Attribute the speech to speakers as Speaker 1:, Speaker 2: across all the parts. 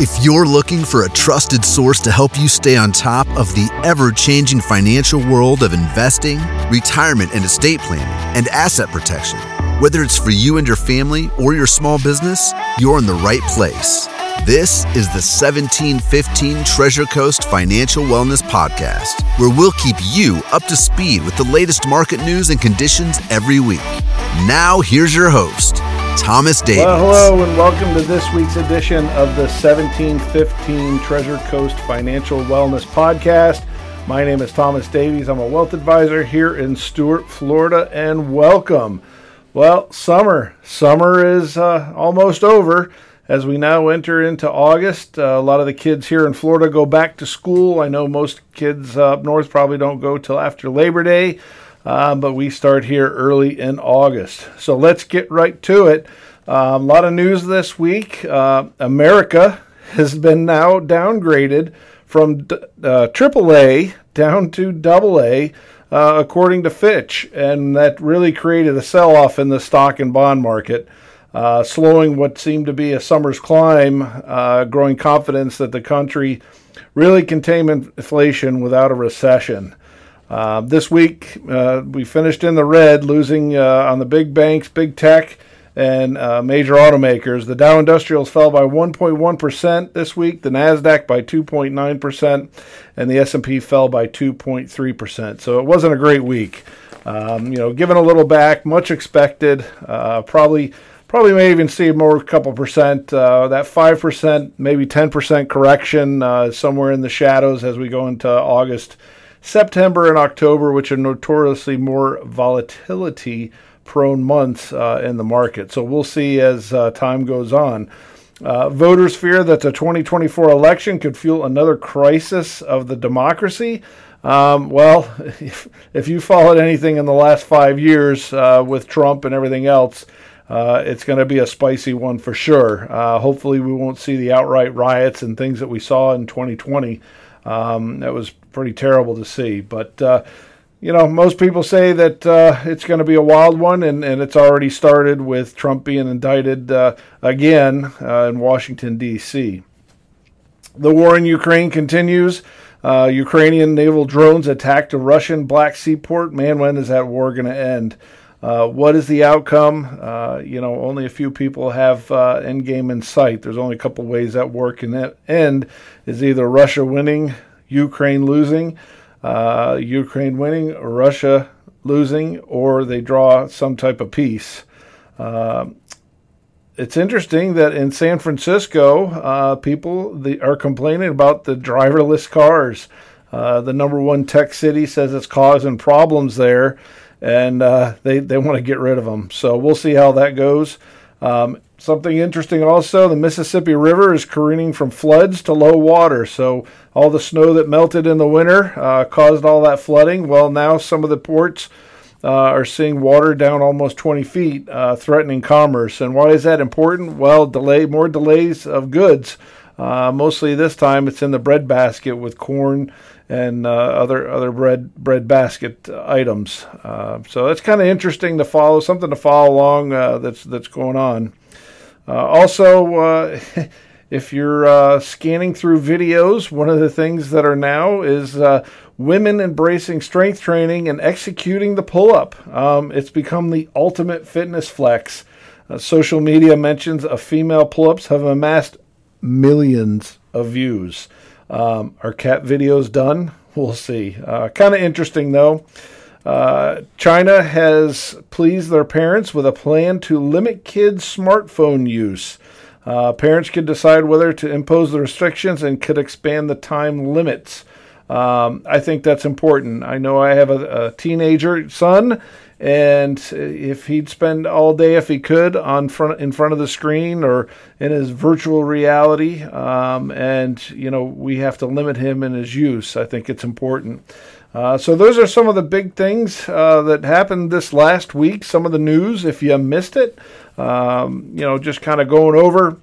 Speaker 1: If you're looking for a trusted source to help you stay on top of the ever changing financial world of investing, retirement and estate planning, and asset protection, whether it's for you and your family or your small business, you're in the right place. This is the 1715 Treasure Coast Financial Wellness Podcast, where we'll keep you up to speed with the latest market news and conditions every week. Now, here's your host, Thomas Davies.
Speaker 2: Well, hello, and welcome to this week's edition of the 1715 Treasure Coast Financial Wellness Podcast. My name is Thomas Davies. I'm a wealth advisor here in Stuart, Florida, and welcome. Well, summer. Summer is uh, almost over as we now enter into August. Uh, a lot of the kids here in Florida go back to school. I know most kids up north probably don't go till after Labor Day, uh, but we start here early in August. So let's get right to it. Um, a lot of news this week. Uh, America has been now downgraded from uh, AAA down to AA uh, according to Fitch, and that really created a sell off in the stock and bond market. Uh, slowing what seemed to be a summer's climb, uh, growing confidence that the country really can tame inflation without a recession. Uh, this week, uh, we finished in the red, losing uh, on the big banks, big tech, and uh, major automakers. The Dow Industrials fell by 1.1% this week, the Nasdaq by 2.9%, and the S&P fell by 2.3%. So it wasn't a great week. Um, you know, given a little back, much expected. Probably, probably may even see more couple percent. Uh, that five percent, maybe ten percent correction uh, somewhere in the shadows as we go into August, September, and October, which are notoriously more volatility prone months uh, in the market. So we'll see as uh, time goes on. Uh, voters fear that the 2024 election could fuel another crisis of the democracy. Um, well, if, if, you followed anything in the last five years uh, with Trump and everything else, uh, it's going to be a spicy one for sure. Uh, hopefully, we won't see the outright riots and things that we saw in 2020. Um, that was pretty terrible to see. But you know, most people say that uh, it's going to be a wild one, and, and it's already started with Trump being indicted uh, again uh, in Washington, D.C. The war in Ukraine continues. Uh, Ukrainian naval drones attacked a Russian Black Sea port. Man, when is that war going to end? Uh, what is the outcome? Uh, you know, only a few people have end game in sight. There's only a couple ways that work, war can end: is either Russia winning, Ukraine losing uh, Ukraine winning, Russia losing, or they draw some type of peace. Uh, it's interesting that in San Francisco, uh, people the, are complaining about the driverless cars. Uh, the number one tech city says it's causing problems there, and uh, they, they want to get rid of them. So we'll see how that goes. Um, Something interesting also the Mississippi River is careening from floods to low water. So, all the snow that melted in the winter uh, caused all that flooding. Well, now some of the ports uh, are seeing water down almost 20 feet, uh, threatening commerce. And why is that important? Well, delay more delays of goods. Uh, mostly this time it's in the bread basket with corn and uh, other other bread bread basket items. Uh, so that's kind of interesting to follow, something to follow along that's that's going on. Uh, also, uh, if you're uh, scanning through videos, one of the things that are now is women embracing strength training and executing the pull up. Um, it's become the ultimate fitness flex. Uh, social media mentions of female pull ups have amassed millions of views. Um, are cat videos done? We'll see. Uh, kind of interesting though. Uh, China has pleased their parents with a plan to limit kids' smartphone use. Uh, parents can decide whether to impose the restrictions and could expand the time limits. Um, I think that's important. I know I have a, a, teenager son, and if he'd spend all day, if he could, on front in front of the screen or in his virtual reality, um, and you know we have to limit him in his use. I think it's important. Uh, so those are some of the big things uh, that happened this last week. Some of the news, if you missed it, um, you know, just kind of going over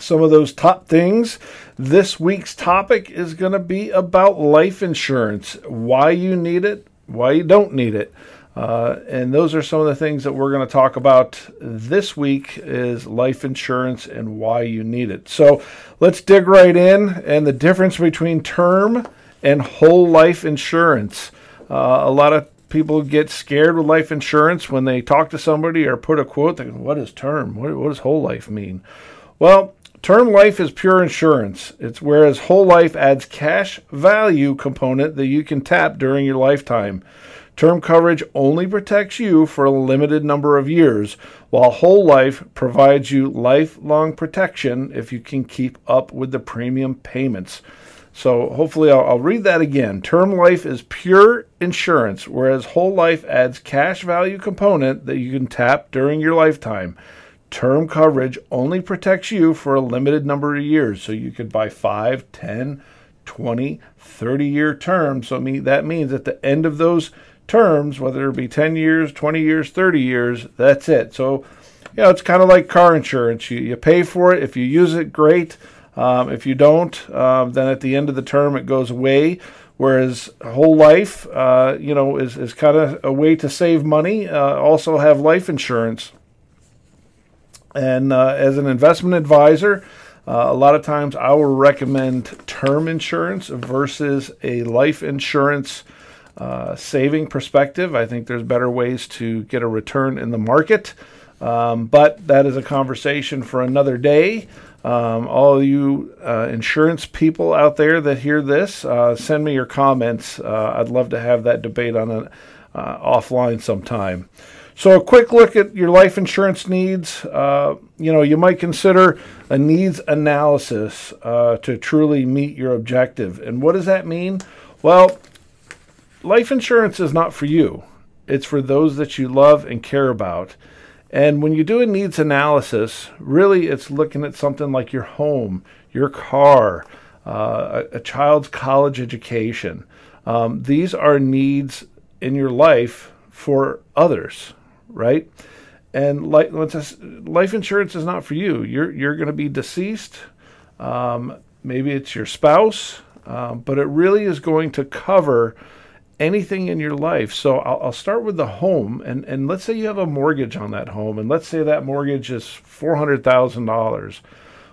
Speaker 2: some of those top things. This week's topic is going to be about life insurance, why you need it, why you don't need it. Uh, and those are some of the things that we're going to talk about this week is life insurance and why you need it. So let's dig right in and the difference between term and whole life insurance. Uh, a lot of people get scared with life insurance when they talk to somebody or put a quote. "What is term? What, what does whole life mean?" Well, term life is pure insurance. It's whereas whole life adds cash value component that you can tap during your lifetime. Term coverage only protects you for a limited number of years, while whole life provides you lifelong protection if you can keep up with the premium payments. So hopefully I'll, I'll, read that again. Term life is pure insurance, whereas whole life adds cash value component that you can tap during your lifetime. Term coverage only protects you for a limited number of years, so you could buy 5, 10, 20, 30 year terms. So that means at the end of those terms, whether it be 10 years, 20 years, 30 years, that's it. So, you know, it's kind of like car insurance. You, you pay for it. If you use it, great. Um, if you don't, um, then at the end of the term, it goes away. Whereas whole life, uh, you know, is, is kind of a way to save money. Uh, also have life insurance. And uh, as an investment advisor, uh, a lot of times I will recommend term insurance versus a life insurance uh, saving perspective. I think there's better ways to get a return in the market, um, but that is a conversation for another day. Um, all you uh, insurance people out there that hear this, uh, send me your comments. Uh, I'd love to have that debate on an uh, offline sometime. So, a quick look at your life insurance needs. Uh, you know, you might consider a needs analysis to truly meet your objective. And what does that mean? Well, life insurance is not for you. It's for those that you love and care about. And when you do a needs analysis, really it's looking at something like your home, your car, uh, a, a, child's college education. Um, these are needs in your life for others, right? And life, insurance is not for you. You're you're going to be deceased. Um, maybe it's your spouse, um, but it really is going to cover anything in your life. So I'll, I'll, start with the home, and, and let's say you have a mortgage on that home, and let's say that mortgage is $400,000.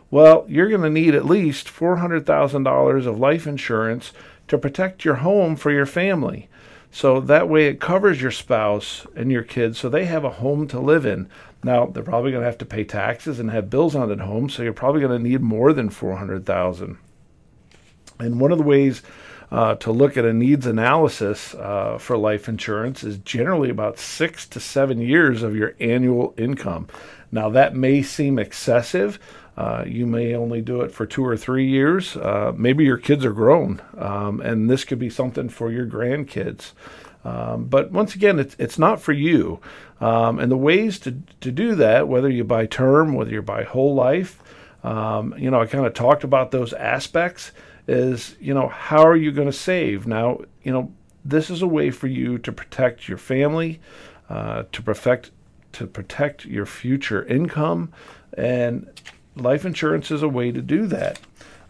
Speaker 2: Well, you're going to need at least $400,000 of life insurance to protect your home for your family. So that way it covers your spouse and your kids so they have a home to live in. Now, they're probably going to have to pay taxes and have bills on that home, so you're probably going to need more than 400,000. And one of the ways uh, to look at a needs analysis uh, for life insurance is generally about six to seven years of your annual income. Now, that may seem excessive. Uh, you may only do it for two or three years. Uh, maybe your kids are grown, um, and this could be something for your grandkids. Um, but once again, it's, it's not for you. Um, and the ways to, to do that, whether you buy term, whether you buy whole life, um, you know, I kind of talked about those aspects is, you know, how are you going to save? Now, you know, this is a way for you to protect your family, uh, to protect to protect your future income, and life insurance is a way to do that.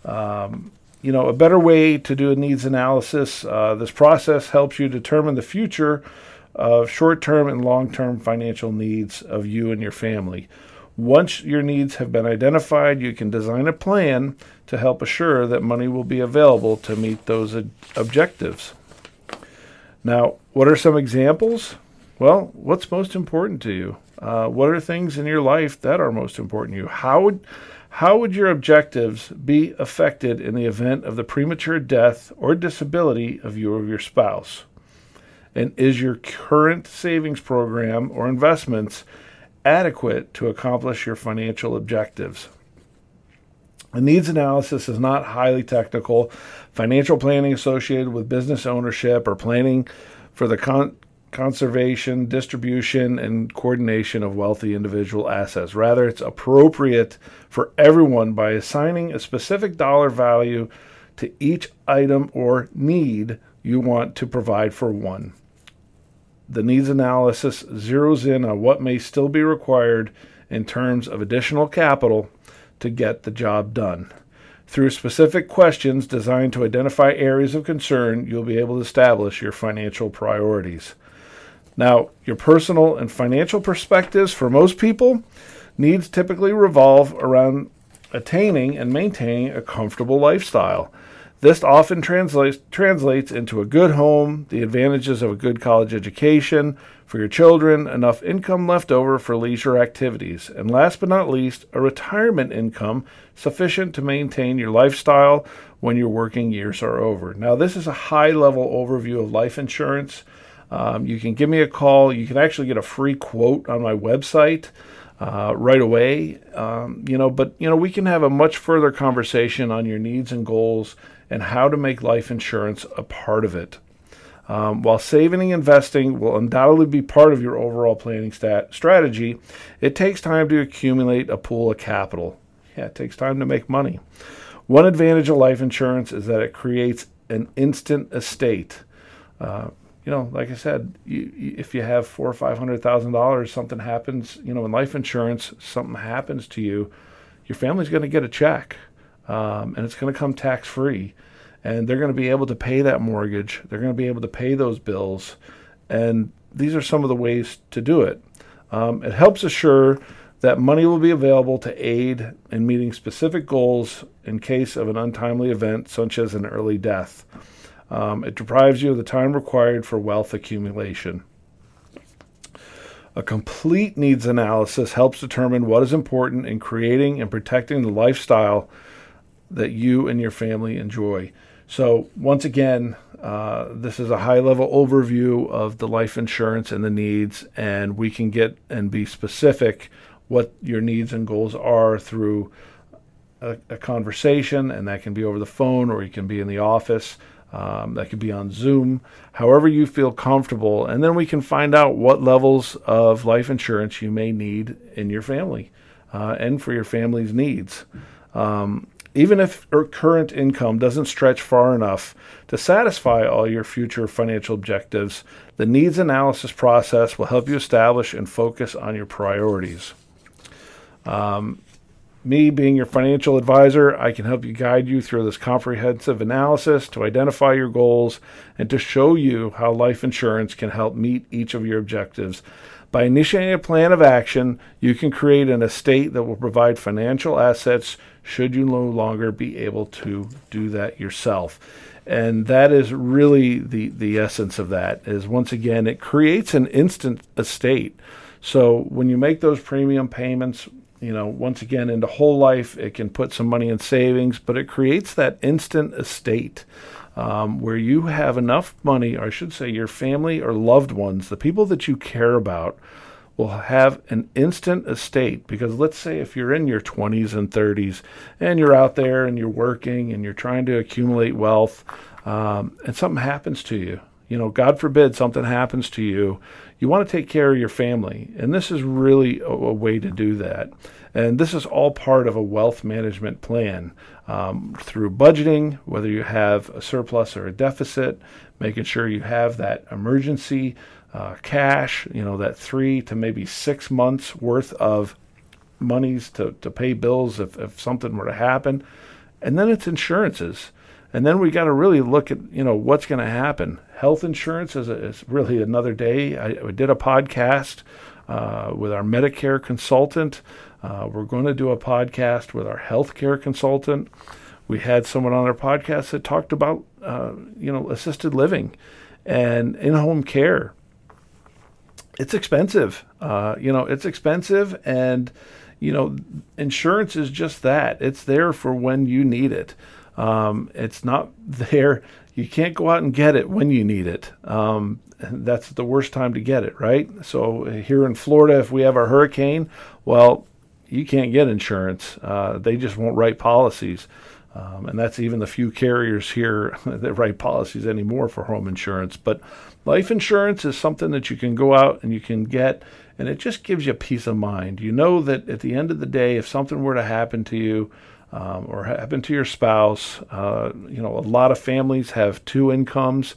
Speaker 2: Um, you know, a better way to do a needs analysis. Uh, this process helps you determine the future of short-term and long-term financial needs of you and your family. Once your needs have been identified, you can design a plan to help assure that money will be available to meet those ad- objectives. Now, what are some examples? Well, what's most important to you? Uh, what are things in your life that are most important to you? How would how would your objectives be affected in the event of the premature death or disability of you or your spouse? And is your current savings program or investments adequate to accomplish your financial objectives. A needs analysis is not highly technical. Financial planning associated with business ownership or planning for the con- conservation, distribution, and coordination of wealthy individual assets. Rather, it's appropriate for everyone by assigning a specific dollar value to each item or need you want to provide for one. The needs analysis zeroes in on what may still be required in terms of additional capital to get the job done. Through specific questions designed to identify areas of concern, you'll be able to establish your financial priorities. Now, your personal and financial perspectives for most people needs typically revolve around attaining and maintaining a comfortable lifestyle. This often translates, translates into a good home, the advantages of a good college education for your children, enough income left over for leisure activities, and last but not least, a retirement income sufficient to maintain your lifestyle when your working years are over. Now, this is a high level overview of life insurance. Um, you can give me a call. You can actually get a free quote on my website uh, right away. Um, you know, but you know, we can have a much further conversation on your needs and goals and how to make life insurance a part of it. Um, while saving and investing will undoubtedly be part of your overall planning stat- strategy, it takes time to accumulate a pool of capital. Yeah, it takes time to make money. One advantage of life insurance is that it creates an instant estate. Uh, you know, like I said, you, you, if you have four or five hundred thousand dollars, something happens. You know, in life insurance, something happens to you, your family's going to get a check, um, and it's going to come tax free, and they're going to be able to pay that mortgage. They're going to be able to pay those bills, and these are some of the ways to do it. Um, it helps assure that money will be available to aid in meeting specific goals in case of an untimely event, such as an early death. Um, it deprives you of the time required for wealth accumulation. A complete needs analysis helps determine what is important in creating and protecting the lifestyle that you and your family enjoy. So, once again, uh, this is a high level overview of the life insurance and the needs, and we can get and be specific what your needs and goals are through a, a conversation, and that can be over the phone or you can be in the office. Um, that could be on Zoom, however you feel comfortable. And then we can find out what levels of life insurance you may need in your family uh, and for your family's needs. Um, even if your current income doesn't stretch far enough to satisfy all your future financial objectives, the needs analysis process will help you establish and focus on your priorities. Um, me being your financial advisor, I can help you guide you through this comprehensive analysis to identify your goals and to show you how life insurance can help meet each of your objectives. By initiating a plan of action, you can create an estate that will provide financial assets should you no longer be able to do that yourself. And that is really the, the essence of that is once again it creates an instant estate. So when you make those premium payments, you know, once again, into whole life, it can put some money in savings, but it creates that instant estate um, where you have enough money, or I should say, your family or loved ones, the people that you care about, will have an instant estate. Because let's say if you're in your 20s and 30s and you're out there and you're working and you're trying to accumulate wealth, um, and something happens to you, you know, God forbid something happens to you, you want to take care of your family. And this is really a, a way to do that. And this is all part of a wealth management plan um, through budgeting, whether you have a surplus or a deficit, making sure you have that emergency uh, cash, you know, that three to maybe six months worth of monies to, to pay bills if, if something were to happen. And then it's insurances. And then we got to really look at, you know, what's going to happen. Health insurance is, a, is really another day. I, I did a podcast uh, with our Medicare consultant. Uh, we're going to do a podcast with our healthcare consultant. We had someone on our podcast that talked about, uh, you know, assisted living and in-home care. It's expensive. Uh, you know, it's expensive, and you know, insurance is just that. It's there for when you need it. Um, it's not there. You can't go out and get it when you need it. Um, that's the worst time to get it, right? So here in Florida, if we have a hurricane, well, you can't get insurance. Uh, they just won't write policies. Um, and that's even the few carriers here that write policies anymore for home insurance. But life insurance is something that you can go out and you can get, and it just gives you peace of mind. You know that at the end of the day, if something were to happen to you, um, or happen to your spouse. Uh, you know, a lot of families have two incomes.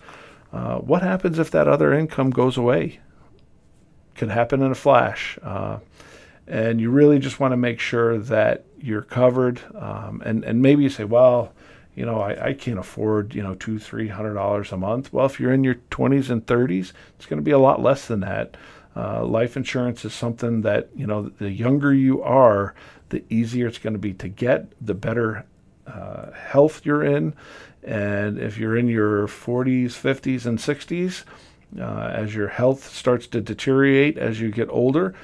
Speaker 2: Uh, what happens if that other income goes away? Could happen in a flash. Uh, and you really just want to make sure that you're covered. Um, and, and maybe you say, well, you know, I, I can't afford, you know, two, three hundred dollars a month. Well, if you're in your 20s and 30s, it's going to be a lot less than that. Uh, life insurance is something that, you know, the younger you are, the easier it's going to be to get, the better uh, health you're in. And if you're in your 40s, 50s, and 60s, uh, as your health starts to deteriorate as you get older,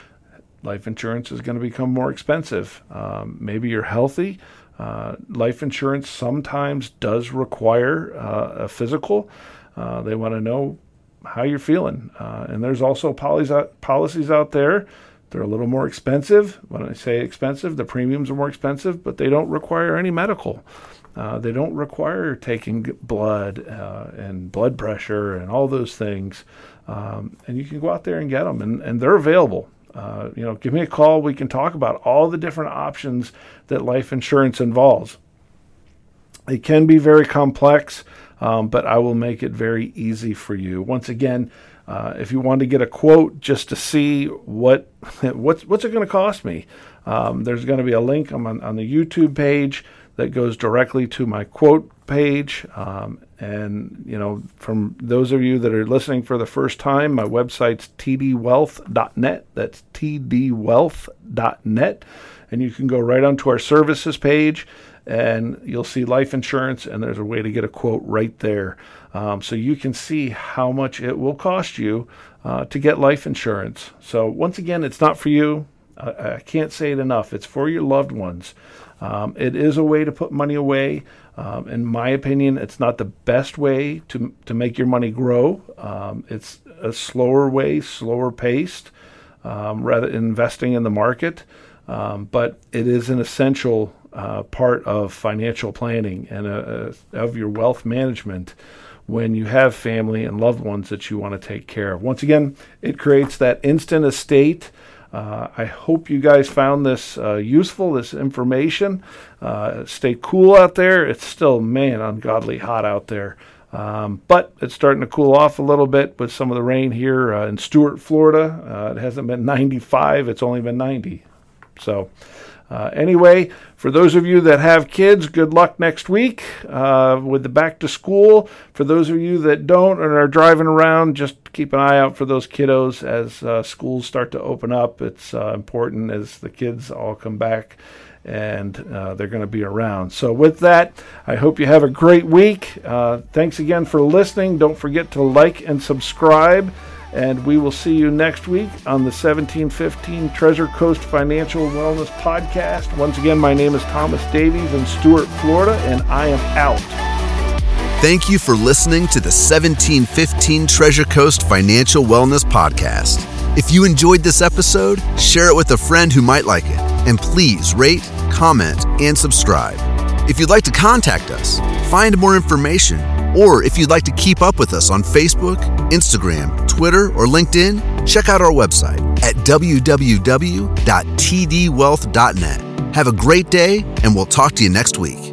Speaker 2: life insurance is going to become more expensive. Um, maybe you're healthy. Uh, life insurance sometimes does require uh, a physical. Uh, they want to know how you're feeling. Uh, and there's also policies out there. They're a little more expensive. When I say expensive, the premiums are more expensive, but they don't require any medical. Uh, they don't require taking blood uh, and blood pressure and all those things. Um, and you can go out there and get them, and, and they're available. Uh, you know, give me a call. We can talk about all the different options that life insurance involves. It can be very complex, um, but I will make it very easy for you. Once again, uh, if you want to get a quote just to see what what's what's it going to cost me, um, there's going to be a link on, on the YouTube page that goes directly to my quote page. Um, and, you know, from those of you that are listening for the first time, my website's tdwealth.net. That's tdwealth.net. And you can go right onto our services page and you'll see life insurance, and there's a way to get a quote right there. Um, so you can see how much it will cost you uh, to get life insurance. So, once again, it's not for you. I, I can't say it enough. It's for your loved ones. Um, it is a way to put money away. Um, in my opinion, it's not the best way to to make your money grow. Um, it's a slower way, slower paced, um, rather investing in the market. Um, but it is an essential uh, part of financial planning and uh, uh, of your wealth management when you have family and loved ones that you want to take care of. Once again, it creates that instant estate. Uh, I hope you guys found this uh, useful, this information. Uh, stay cool out there. It's still, man, ungodly hot out there. Um, but it's starting to cool off a little bit with some of the rain here uh, in Stuart, Florida. Uh, it hasn't been 95, it's only been 90. So, uh, anyway, for those of you that have kids, good luck next week uh, with the back to school. For those of you that don't and are driving around, just keep an eye out for those kiddos as uh, schools start to open up. It's uh, important as the kids all come back and uh, they're going to be around. So, with that, I hope you have a great week. Uh, thanks again for listening. Don't forget to like and subscribe. And we will see you next week on the 1715 Treasure Coast Financial Wellness Podcast. Once again, my name is Thomas Davies in Stuart, Florida, and I am out.
Speaker 1: Thank you for listening to the 1715 Treasure Coast Financial Wellness Podcast. If you enjoyed this episode, share it with a friend who might like it. And please rate, comment, and subscribe. If you'd like to contact us, find more information, or if you'd like to keep up with us on Facebook, Instagram, Twitter, or LinkedIn, check out our website at www.tdwealth.net. Have a great day, and we'll talk to you next week.